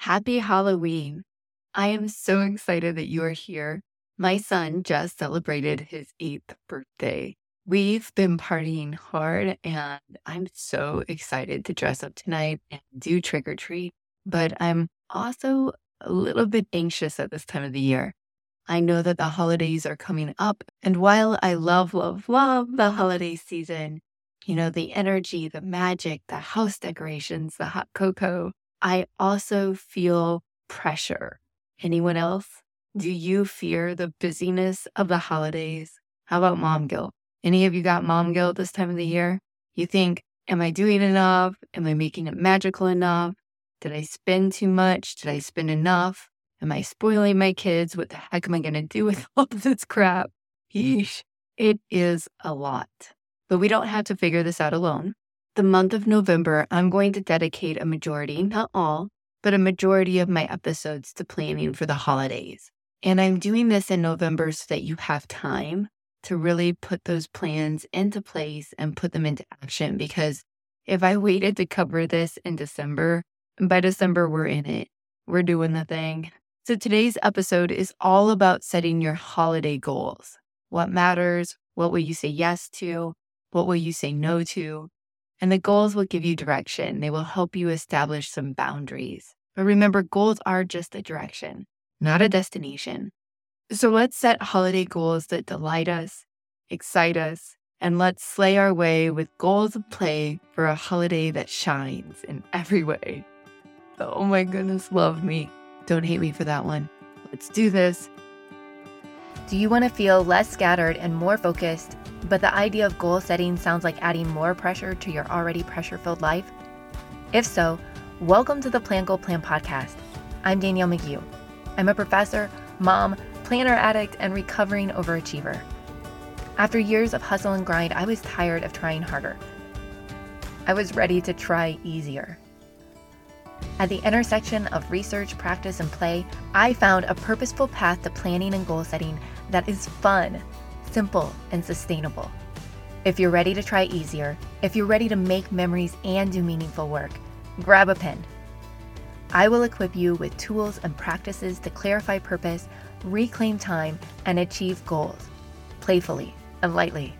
Happy Halloween. I am so excited that you are here. My son just celebrated his eighth birthday. We've been partying hard, and I'm so excited to dress up tonight and do trick or treat. But I'm also a little bit anxious at this time of the year. I know that the holidays are coming up, and while I love, love, love the holiday season, you know, the energy, the magic, the house decorations, the hot cocoa, I also feel pressure. Anyone else? Do you fear the busyness of the holidays? How about mom guilt? Any of you got mom guilt this time of the year? You think, am I doing enough? Am I making it magical enough? Did I spend too much? Did I spend enough? Am I spoiling my kids? What the heck am I going to do with all this crap? Yeesh. It is a lot. But we don't have to figure this out alone. The month of November, I'm going to dedicate a majority, not all, but a majority of my episodes to planning for the holidays. And I'm doing this in November so that you have time to really put those plans into place and put them into action. Because if I waited to cover this in December, by December, we're in it. We're doing the thing. So today's episode is all about setting your holiday goals. What matters? What will you say yes to? What will you say no to? And the goals will give you direction. They will help you establish some boundaries. But remember, goals are just a direction, not a destination. So let's set holiday goals that delight us, excite us, and let's slay our way with goals of play for a holiday that shines in every way. Oh my goodness, love me. Don't hate me for that one. Let's do this. Do you want to feel less scattered and more focused, but the idea of goal setting sounds like adding more pressure to your already pressure filled life? If so, welcome to the Plan Goal Plan podcast. I'm Danielle McGeough. I'm a professor, mom, planner addict, and recovering overachiever. After years of hustle and grind, I was tired of trying harder. I was ready to try easier. At the intersection of research, practice, and play, I found a purposeful path to planning and goal setting that is fun, simple, and sustainable. If you're ready to try easier, if you're ready to make memories and do meaningful work, grab a pen. I will equip you with tools and practices to clarify purpose, reclaim time, and achieve goals playfully and lightly.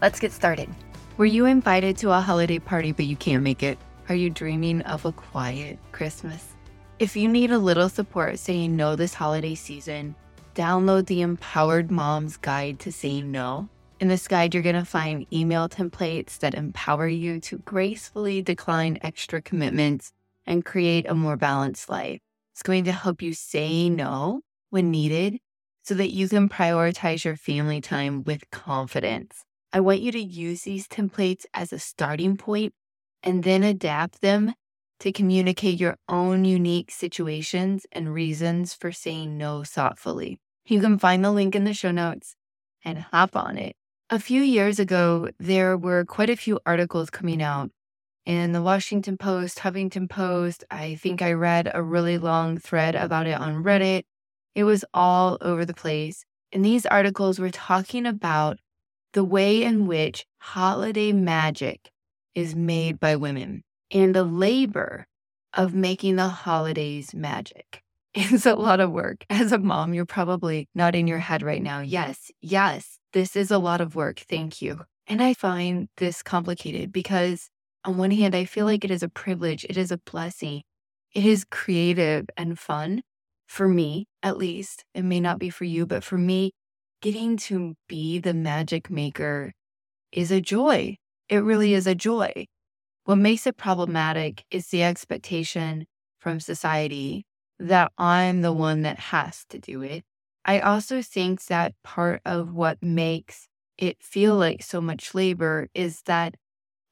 Let's get started. Were you invited to a holiday party but you can't make it? Are you dreaming of a quiet Christmas? If you need a little support saying no this holiday season, download the Empowered Mom's Guide to Saying No. In this guide, you're going to find email templates that empower you to gracefully decline extra commitments and create a more balanced life. It's going to help you say no when needed so that you can prioritize your family time with confidence. I want you to use these templates as a starting point and then adapt them to communicate your own unique situations and reasons for saying no thoughtfully. You can find the link in the show notes and hop on it. A few years ago, there were quite a few articles coming out in the Washington Post, Huffington Post. I think I read a really long thread about it on Reddit. It was all over the place. And these articles were talking about the way in which holiday magic is made by women and the labor of making the holidays magic. It's a lot of work. As a mom, you're probably nodding your head right now. Yes, yes, this is a lot of work. Thank you. And I find this complicated because, on one hand, I feel like it is a privilege, it is a blessing, it is creative and fun for me, at least. It may not be for you, but for me, getting to be the magic maker is a joy. It really is a joy. What makes it problematic is the expectation from society that I'm the one that has to do it. I also think that part of what makes it feel like so much labor is that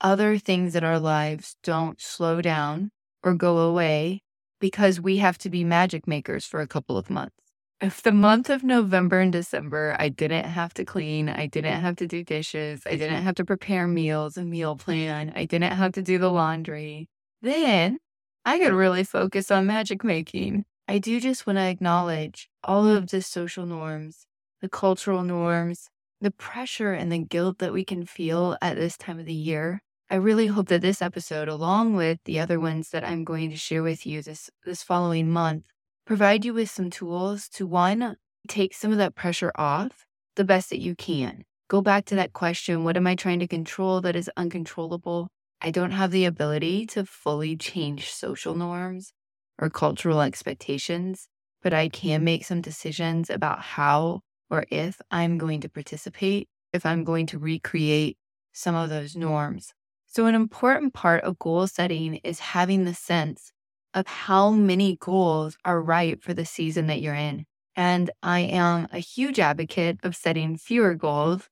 other things in our lives don't slow down or go away because we have to be magic makers for a couple of months. If the month of November and December, I didn't have to clean, I didn't have to do dishes, I didn't have to prepare meals and meal plan, I didn't have to do the laundry, then I could really focus on magic making. I do just want to acknowledge all of the social norms, the cultural norms, the pressure and the guilt that we can feel at this time of the year I really hope that this episode, along with the other ones that I'm going to share with you this, this following month, provide you with some tools to one, take some of that pressure off the best that you can. Go back to that question what am I trying to control that is uncontrollable? I don't have the ability to fully change social norms or cultural expectations, but I can make some decisions about how or if I'm going to participate, if I'm going to recreate some of those norms. So, an important part of goal setting is having the sense of how many goals are right for the season that you're in. And I am a huge advocate of setting fewer goals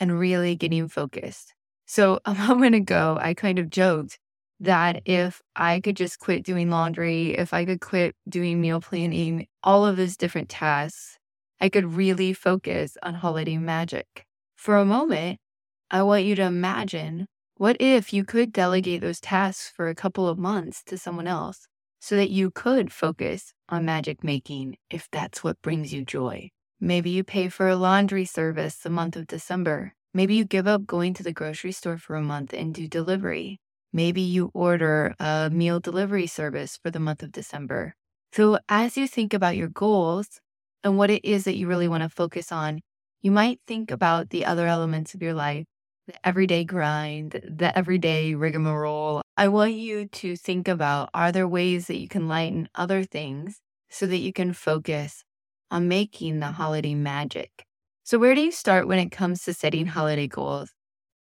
and really getting focused. So, a moment ago, I kind of joked that if I could just quit doing laundry, if I could quit doing meal planning, all of those different tasks, I could really focus on holiday magic. For a moment, I want you to imagine what if you could delegate those tasks for a couple of months to someone else so that you could focus on magic making if that's what brings you joy? Maybe you pay for a laundry service the month of December. Maybe you give up going to the grocery store for a month and do delivery. Maybe you order a meal delivery service for the month of December. So, as you think about your goals and what it is that you really want to focus on, you might think about the other elements of your life the everyday grind, the everyday rigmarole. I want you to think about are there ways that you can lighten other things so that you can focus on making the holiday magic? So, where do you start when it comes to setting holiday goals?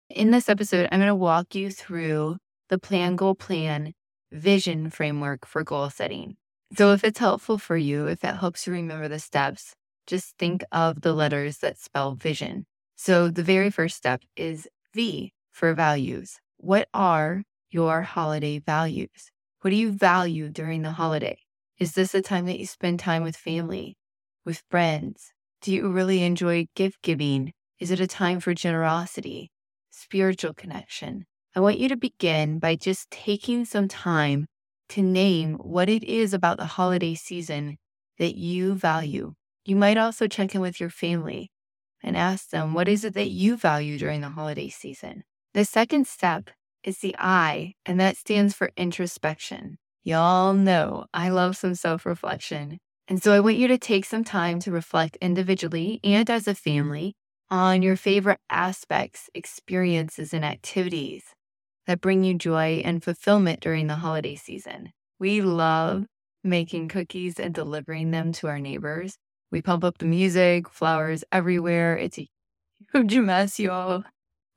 In this episode, I'm going to walk you through the plan, goal, plan vision framework for goal setting. So, if it's helpful for you, if it helps you remember the steps, just think of the letters that spell vision. So, the very first step is V for values. What are your holiday values? What do you value during the holiday? Is this a time that you spend time with family, with friends? Do you really enjoy gift giving? Is it a time for generosity, spiritual connection? I want you to begin by just taking some time to name what it is about the holiday season that you value. You might also check in with your family and ask them, what is it that you value during the holiday season? The second step is the I, and that stands for introspection. Y'all know I love some self reflection. And so I want you to take some time to reflect individually and as a family on your favorite aspects, experiences, and activities that bring you joy and fulfillment during the holiday season. We love making cookies and delivering them to our neighbors. We pump up the music, flowers everywhere. It's a huge mess, y'all.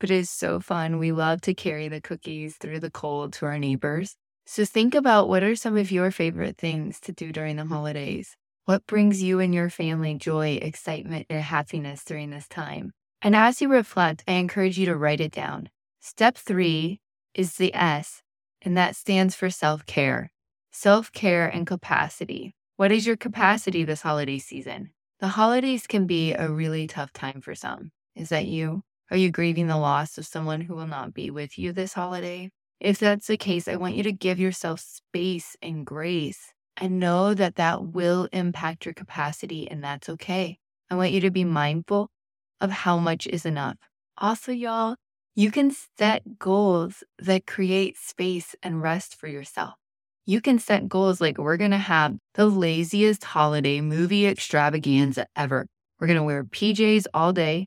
But it's so fun. We love to carry the cookies through the cold to our neighbors. So think about what are some of your favorite things to do during the holidays? What brings you and your family joy, excitement, and happiness during this time? And as you reflect, I encourage you to write it down. Step three is the S, and that stands for self care. Self care and capacity. What is your capacity this holiday season? The holidays can be a really tough time for some. Is that you? Are you grieving the loss of someone who will not be with you this holiday? If that's the case, I want you to give yourself space and grace and know that that will impact your capacity and that's okay. I want you to be mindful of how much is enough. Also, y'all, you can set goals that create space and rest for yourself you can set goals like we're going to have the laziest holiday movie extravaganza ever. We're going to wear PJs all day,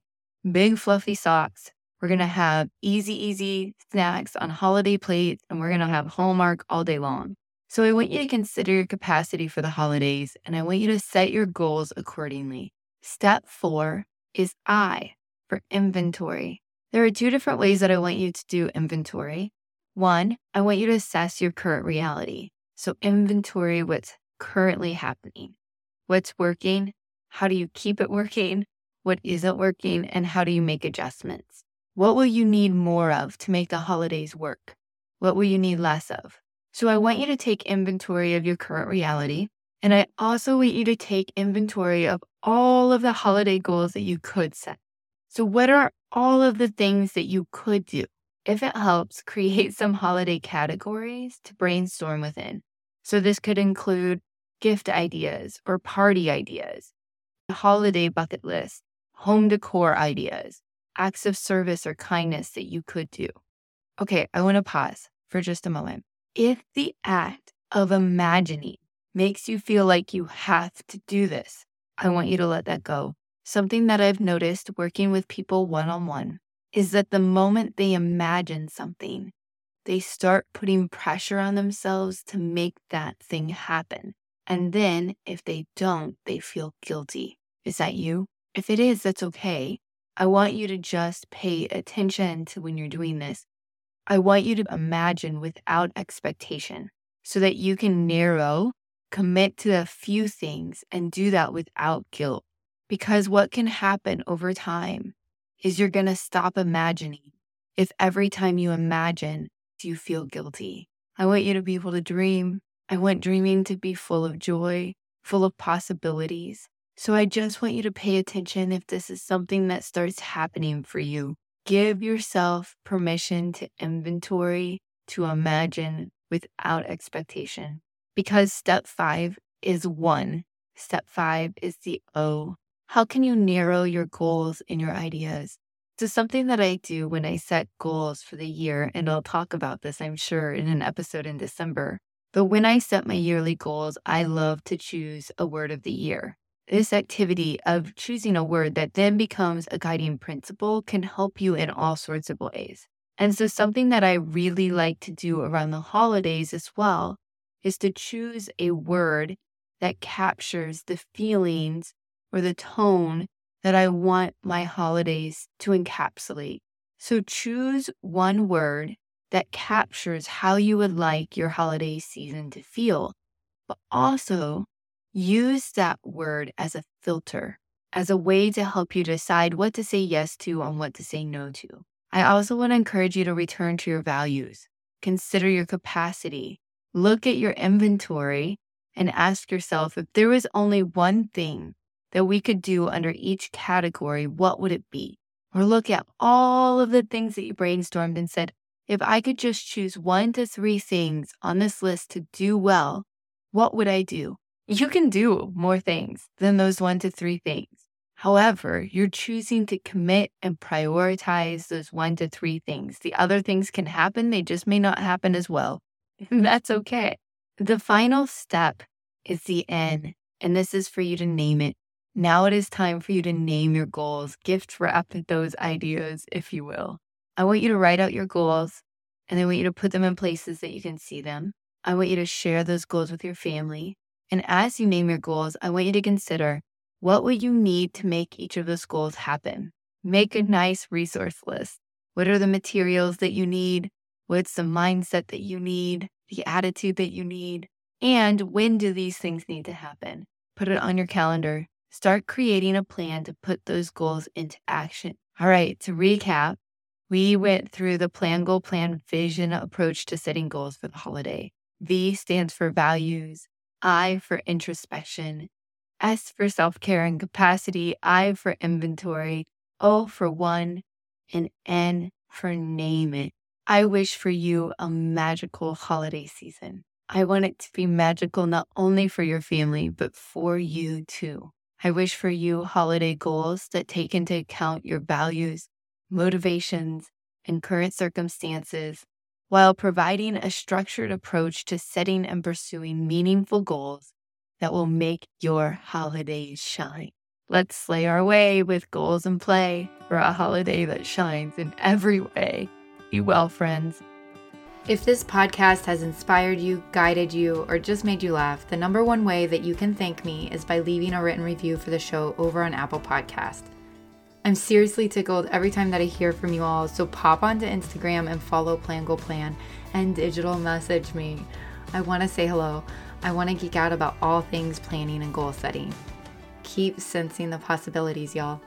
big fluffy socks. We're going to have easy, easy snacks on holiday plates, and we're going to have Hallmark all day long. So I want you to consider your capacity for the holidays, and I want you to set your goals accordingly. Step four is I for inventory. There are two different ways that I want you to do inventory. One, I want you to assess your current reality. So, inventory what's currently happening. What's working? How do you keep it working? What isn't working? And how do you make adjustments? What will you need more of to make the holidays work? What will you need less of? So, I want you to take inventory of your current reality. And I also want you to take inventory of all of the holiday goals that you could set. So, what are all of the things that you could do? If it helps, create some holiday categories to brainstorm within. So, this could include gift ideas or party ideas, holiday bucket list, home decor ideas, acts of service or kindness that you could do. Okay, I want to pause for just a moment. If the act of imagining makes you feel like you have to do this, I want you to let that go. Something that I've noticed working with people one on one is that the moment they imagine something, they start putting pressure on themselves to make that thing happen. And then if they don't, they feel guilty. Is that you? If it is, that's okay. I want you to just pay attention to when you're doing this. I want you to imagine without expectation so that you can narrow, commit to a few things, and do that without guilt. Because what can happen over time is you're going to stop imagining if every time you imagine, you feel guilty. I want you to be able to dream. I want dreaming to be full of joy, full of possibilities. So I just want you to pay attention if this is something that starts happening for you. Give yourself permission to inventory, to imagine without expectation. Because step five is one, step five is the O. How can you narrow your goals and your ideas? So, something that I do when I set goals for the year, and I'll talk about this, I'm sure, in an episode in December. But when I set my yearly goals, I love to choose a word of the year. This activity of choosing a word that then becomes a guiding principle can help you in all sorts of ways. And so, something that I really like to do around the holidays as well is to choose a word that captures the feelings or the tone that I want my holidays to encapsulate. So choose one word that captures how you would like your holiday season to feel, but also use that word as a filter, as a way to help you decide what to say yes to and what to say no to. I also want to encourage you to return to your values. Consider your capacity. Look at your inventory and ask yourself if there was only one thing that we could do under each category, what would it be? Or look at all of the things that you brainstormed and said, if I could just choose one to three things on this list to do well, what would I do? You can do more things than those one to three things. However, you're choosing to commit and prioritize those one to three things. The other things can happen, they just may not happen as well. That's okay. The final step is the N, and this is for you to name it. Now it is time for you to name your goals, gift wrap those ideas, if you will. I want you to write out your goals and I want you to put them in places that you can see them. I want you to share those goals with your family. And as you name your goals, I want you to consider what would you need to make each of those goals happen? Make a nice resource list. What are the materials that you need? What's the mindset that you need? The attitude that you need? And when do these things need to happen? Put it on your calendar. Start creating a plan to put those goals into action. All right, to recap, we went through the plan, goal, plan, vision approach to setting goals for the holiday. V stands for values, I for introspection, S for self care and capacity, I for inventory, O for one, and N for name it. I wish for you a magical holiday season. I want it to be magical not only for your family, but for you too. I wish for you holiday goals that take into account your values, motivations, and current circumstances while providing a structured approach to setting and pursuing meaningful goals that will make your holidays shine. Let's slay our way with goals and play for a holiday that shines in every way. Be well, friends. If this podcast has inspired you, guided you, or just made you laugh, the number one way that you can thank me is by leaving a written review for the show over on Apple Podcast. I'm seriously tickled every time that I hear from you all, so pop onto Instagram and follow Plan Goal Plan and digital message me. I want to say hello. I want to geek out about all things planning and goal setting. Keep sensing the possibilities, y'all.